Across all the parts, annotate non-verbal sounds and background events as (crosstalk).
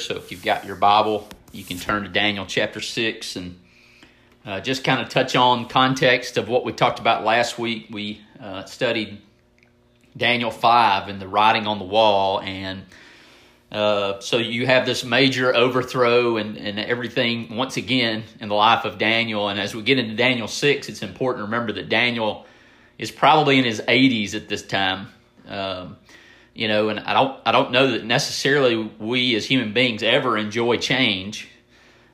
So if you've got your Bible, you can turn to Daniel chapter 6 and uh, just kind of touch on context of what we talked about last week. We uh, studied Daniel 5 and the writing on the wall. And uh, so you have this major overthrow and, and everything once again in the life of Daniel. And as we get into Daniel 6, it's important to remember that Daniel is probably in his 80s at this time. Um, you know, and I don't I don't know that necessarily we as human beings ever enjoy change.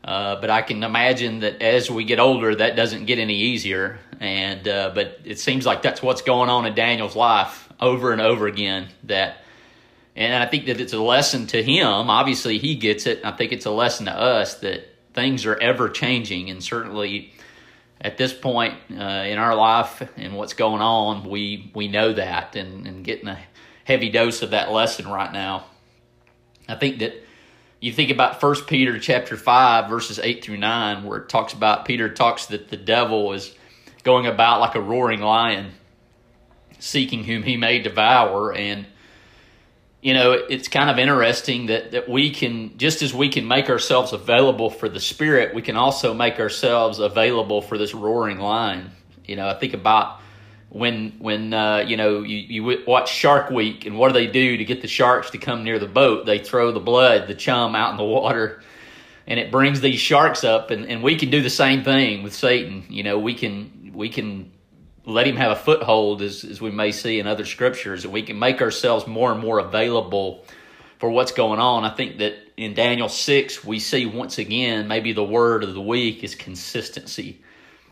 Uh, but I can imagine that as we get older, that doesn't get any easier. And uh, but it seems like that's what's going on in Daniel's life over and over again. That, and I think that it's a lesson to him. Obviously, he gets it. I think it's a lesson to us that things are ever changing, and certainly at this point uh, in our life and what's going on, we we know that, and, and getting a heavy dose of that lesson right now. I think that you think about First Peter chapter five verses eight through nine, where it talks about Peter talks that the devil is going about like a roaring lion, seeking whom he may devour, and you know it's kind of interesting that that we can just as we can make ourselves available for the spirit, we can also make ourselves available for this roaring lion. You know, I think about when when uh, you know you, you watch Shark Week and what do they do to get the sharks to come near the boat? They throw the blood, the chum out in the water, and it brings these sharks up. And, and we can do the same thing with Satan. You know, we can we can let him have a foothold, as as we may see in other scriptures, and we can make ourselves more and more available for what's going on. I think that in Daniel six we see once again maybe the word of the week is consistency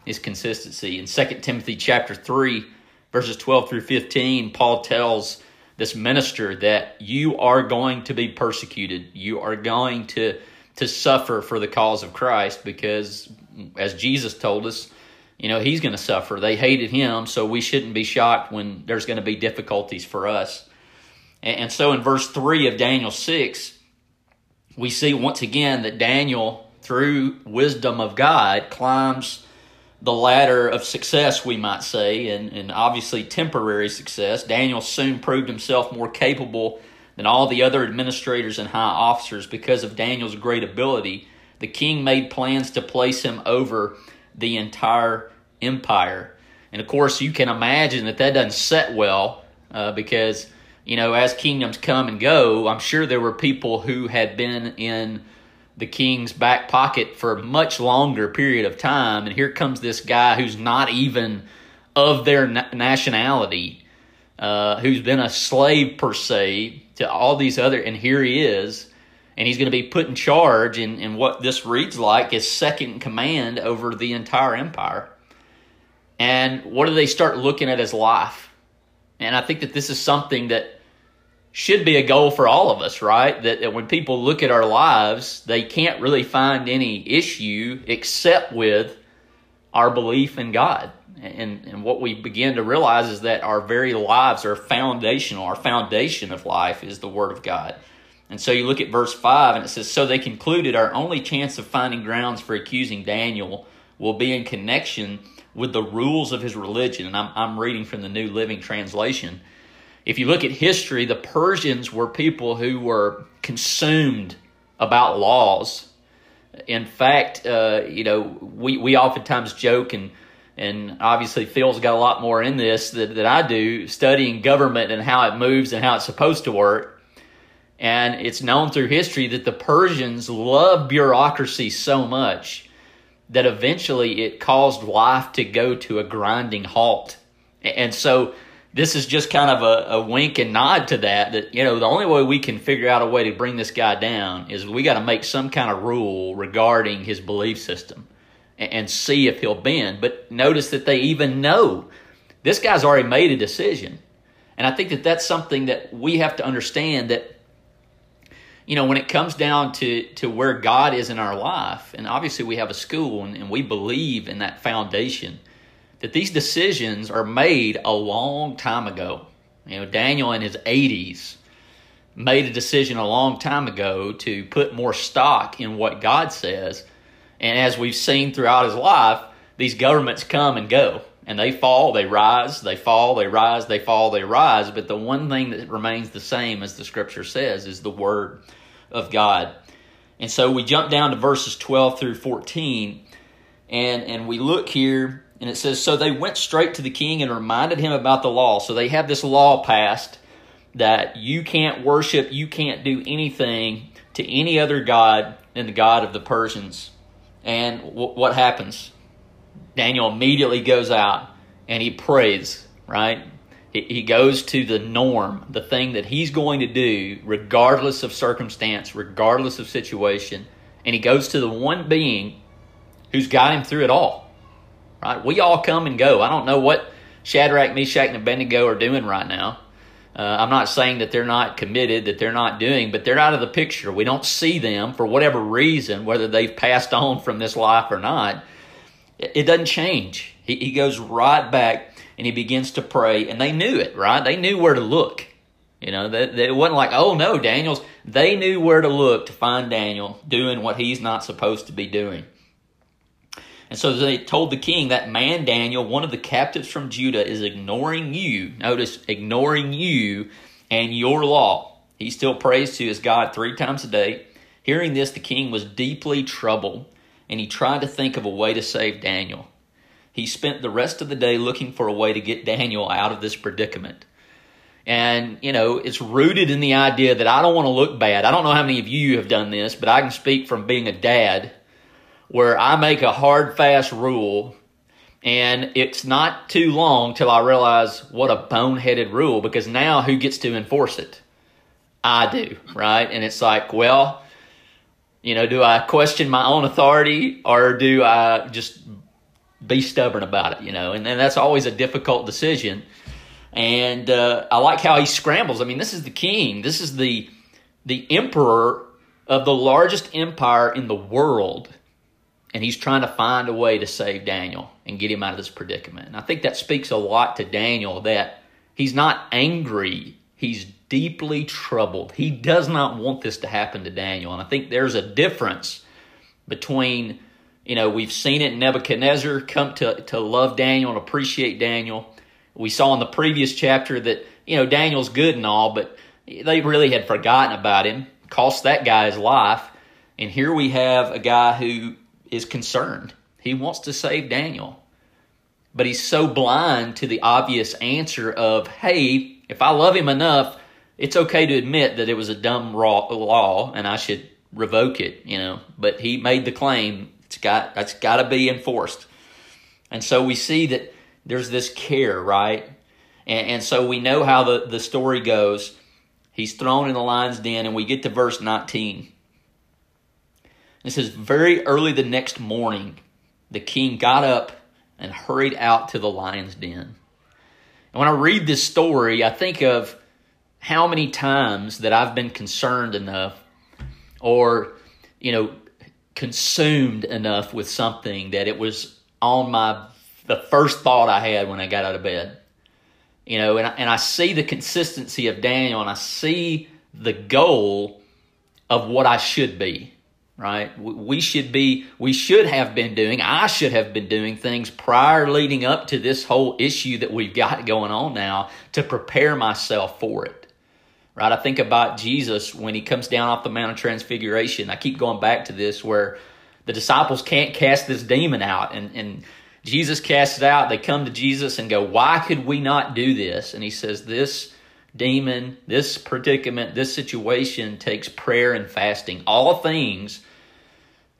is consistency. In 2 Timothy chapter 3, verses 12 through 15, Paul tells this minister that you are going to be persecuted. You are going to to suffer for the cause of Christ because as Jesus told us, you know, he's going to suffer. They hated him, so we shouldn't be shocked when there's going to be difficulties for us. And, and so in verse 3 of Daniel 6, we see once again that Daniel, through wisdom of God, climbs the ladder of success, we might say, and, and obviously temporary success. Daniel soon proved himself more capable than all the other administrators and high officers because of Daniel's great ability. The king made plans to place him over the entire empire. And of course, you can imagine that that doesn't set well uh, because, you know, as kingdoms come and go, I'm sure there were people who had been in the king's back pocket for a much longer period of time. And here comes this guy who's not even of their nationality, uh, who's been a slave per se to all these other, and here he is. And he's going to be put in charge in, in what this reads like is second command over the entire empire. And what do they start looking at his life? And I think that this is something that should be a goal for all of us, right? That, that, when people look at our lives, they can't really find any issue except with our belief in God. And, and what we begin to realize is that our very lives are foundational. Our foundation of life is the Word of God. And so you look at verse 5, and it says, So they concluded our only chance of finding grounds for accusing Daniel will be in connection with the rules of his religion. And I'm, I'm reading from the New Living Translation if you look at history, the Persians were people who were consumed about laws. In fact, uh, you know, we, we oftentimes joke and and obviously Phil's got a lot more in this that, that I do, studying government and how it moves and how it's supposed to work. And it's known through history that the Persians loved bureaucracy so much that eventually it caused life to go to a grinding halt. And so this is just kind of a, a wink and nod to that that you know the only way we can figure out a way to bring this guy down is we got to make some kind of rule regarding his belief system and, and see if he'll bend. But notice that they even know. This guy's already made a decision. And i think that that's something that we have to understand that you know when it comes down to to where god is in our life and obviously we have a school and, and we believe in that foundation that these decisions are made a long time ago. You know, Daniel in his 80s made a decision a long time ago to put more stock in what God says. And as we've seen throughout his life, these governments come and go. And they fall, they rise, they fall, they rise, they fall, they rise. But the one thing that remains the same, as the scripture says, is the word of God. And so we jump down to verses 12 through 14, and, and we look here, and it says, So they went straight to the king and reminded him about the law. So they have this law passed that you can't worship, you can't do anything to any other God than the God of the Persians. And w- what happens? Daniel immediately goes out and he prays, right? He goes to the norm, the thing that he's going to do, regardless of circumstance, regardless of situation. And he goes to the one being who's got him through it all. Right? We all come and go. I don't know what Shadrach, Meshach, and Abednego are doing right now. Uh, I'm not saying that they're not committed, that they're not doing, but they're out of the picture. We don't see them for whatever reason, whether they've passed on from this life or not. It, it doesn't change. He, he goes right back and he begins to pray, and they knew it, right? They knew where to look. You know, that it wasn't like, oh no, Daniel's. They knew where to look to find Daniel doing what he's not supposed to be doing. And so they told the king that man Daniel, one of the captives from Judah, is ignoring you. Notice, ignoring you and your law. He still prays to his God three times a day. Hearing this, the king was deeply troubled, and he tried to think of a way to save Daniel he spent the rest of the day looking for a way to get Daniel out of this predicament. And, you know, it's rooted in the idea that I don't want to look bad. I don't know how many of you have done this, but I can speak from being a dad where I make a hard, fast rule and it's not too long till I realize what a boneheaded rule because now who gets to enforce it? I do, right? And it's like, well, you know, do I question my own authority or do I just be stubborn about it, you know, and, and that's always a difficult decision. And uh, I like how he scrambles. I mean, this is the king. This is the the emperor of the largest empire in the world, and he's trying to find a way to save Daniel and get him out of this predicament. And I think that speaks a lot to Daniel that he's not angry. He's deeply troubled. He does not want this to happen to Daniel. And I think there's a difference between you know, we've seen it in Nebuchadnezzar come to, to love Daniel and appreciate Daniel. We saw in the previous chapter that, you know, Daniel's good and all, but they really had forgotten about him, cost that guy his life. And here we have a guy who is concerned. He wants to save Daniel. But he's so blind to the obvious answer of, hey, if I love him enough, it's okay to admit that it was a dumb law and I should revoke it, you know. But he made the claim it's got that's got to be enforced. And so we see that there's this care, right? And, and so we know how the, the story goes. He's thrown in the lion's den, and we get to verse 19. It says, Very early the next morning, the king got up and hurried out to the lion's den. And when I read this story, I think of how many times that I've been concerned enough or, you know, consumed enough with something that it was on my the first thought I had when I got out of bed. You know, and I, and I see the consistency of Daniel and I see the goal of what I should be, right? We should be, we should have been doing, I should have been doing things prior leading up to this whole issue that we've got (laughs) going on now to prepare myself for it right? I think about Jesus when he comes down off the Mount of Transfiguration. I keep going back to this where the disciples can't cast this demon out and, and Jesus casts it out. They come to Jesus and go, Why could we not do this? And he says, This demon, this predicament, this situation takes prayer and fasting. All things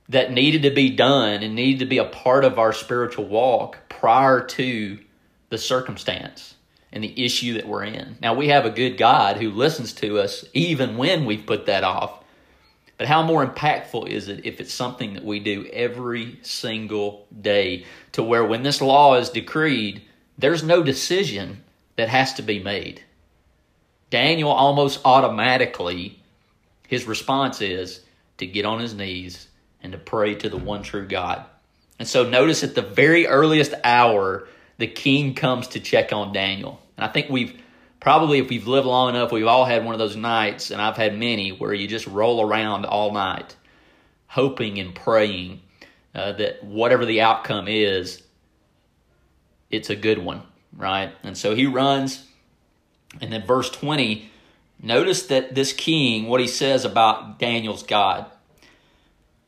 that needed to be done and needed to be a part of our spiritual walk prior to the circumstance and the issue that we're in. Now, we have a good God who listens to us even when we've put that off. But how more impactful is it if it's something that we do every single day to where when this law is decreed, there's no decision that has to be made? Daniel almost automatically, his response is to get on his knees and to pray to the one true God. And so notice at the very earliest hour, the king comes to check on Daniel. And I think we've probably, if we've lived long enough, we've all had one of those nights, and I've had many, where you just roll around all night, hoping and praying uh, that whatever the outcome is, it's a good one, right? And so he runs, and then verse 20, notice that this king, what he says about Daniel's God.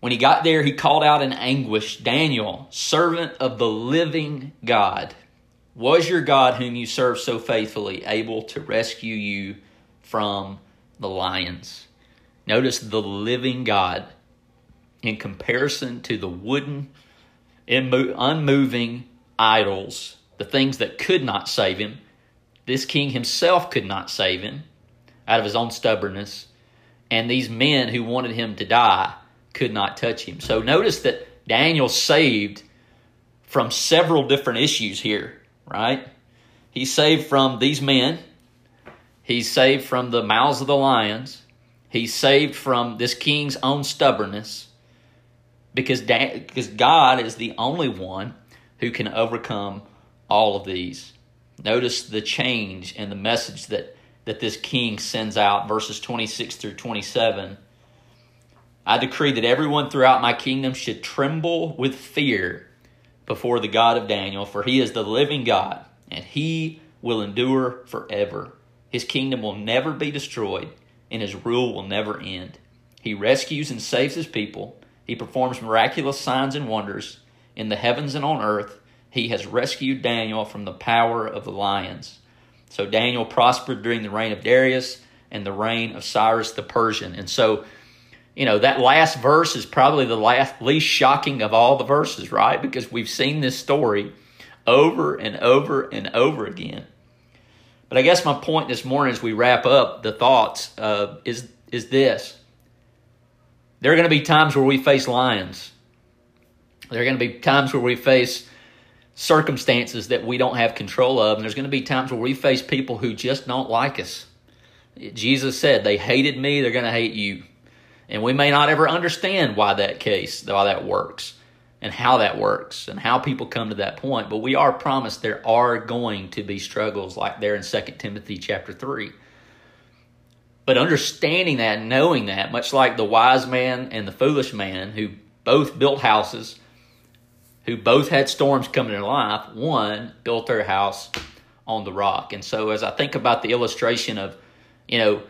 When he got there, he called out in anguish Daniel, servant of the living God, was your God, whom you serve so faithfully, able to rescue you from the lions? Notice the living God in comparison to the wooden, unmoving idols, the things that could not save him. This king himself could not save him out of his own stubbornness. And these men who wanted him to die could not touch him. So notice that Daniel saved from several different issues here, right? He's saved from these men. He's saved from the mouths of the lions. He's saved from this king's own stubbornness because, because God is the only one who can overcome all of these. Notice the change and the message that, that this king sends out, verses 26 through 27. I decree that everyone throughout my kingdom should tremble with fear before the God of Daniel, for he is the living God, and he will endure forever. His kingdom will never be destroyed, and his rule will never end. He rescues and saves his people. He performs miraculous signs and wonders in the heavens and on earth. He has rescued Daniel from the power of the lions. So Daniel prospered during the reign of Darius and the reign of Cyrus the Persian. And so you know, that last verse is probably the last, least shocking of all the verses, right? Because we've seen this story over and over and over again. But I guess my point this morning as we wrap up the thoughts uh, is, is this. There are going to be times where we face lions. There are going to be times where we face circumstances that we don't have control of. And there's going to be times where we face people who just don't like us. Jesus said, They hated me, they're going to hate you. And we may not ever understand why that case, why that works, and how that works, and how people come to that point. But we are promised there are going to be struggles like there in 2 Timothy chapter 3. But understanding that, knowing that, much like the wise man and the foolish man who both built houses, who both had storms come in their life, one built their house on the rock. And so as I think about the illustration of, you know,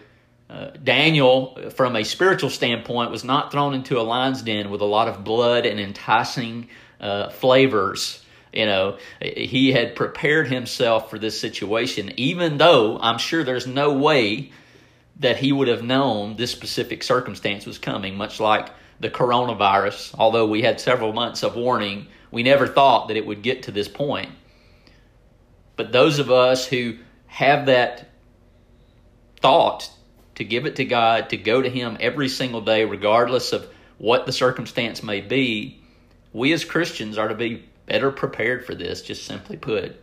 uh, Daniel, from a spiritual standpoint, was not thrown into a lion's den with a lot of blood and enticing uh, flavors. You know, he had prepared himself for this situation, even though I'm sure there's no way that he would have known this specific circumstance was coming, much like the coronavirus. Although we had several months of warning, we never thought that it would get to this point. But those of us who have that thought to give it to God, to go to Him every single day, regardless of what the circumstance may be, we as Christians are to be better prepared for this, just simply put.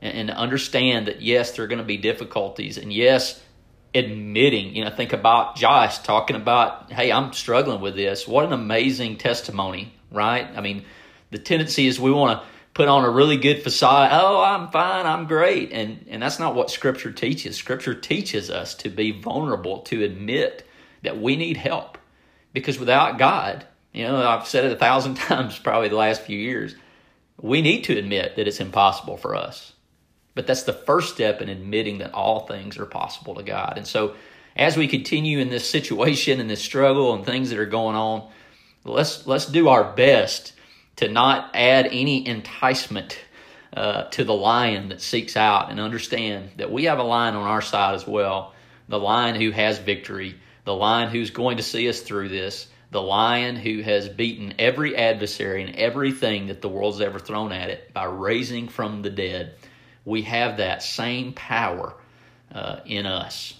And, understand that, yes, there are going to be difficulties. And yes, admitting, you know, think about Josh talking about, hey, I'm struggling with this. What an amazing testimony, right? I mean, the tendency is we want to put on a really good facade. Oh, I'm fine. I'm great. And, and that's not what Scripture teaches. Scripture teaches us to be vulnerable, to admit that we need help. Because without God, you know, I've said it a thousand (laughs) times probably the last few years, we need to admit that it's impossible for us. But that's the first step in admitting that all things are possible to God. And so as we continue in this situation and this struggle and things that are going on, let's let's do our best to not add any enticement uh, to the lion that seeks out and understand that we have a lion on our side as well. The lion who has victory, the lion who's going to see us through this, the lion who has beaten every adversary and everything that the world's ever thrown at it by raising from the dead. We have that same power uh, in us.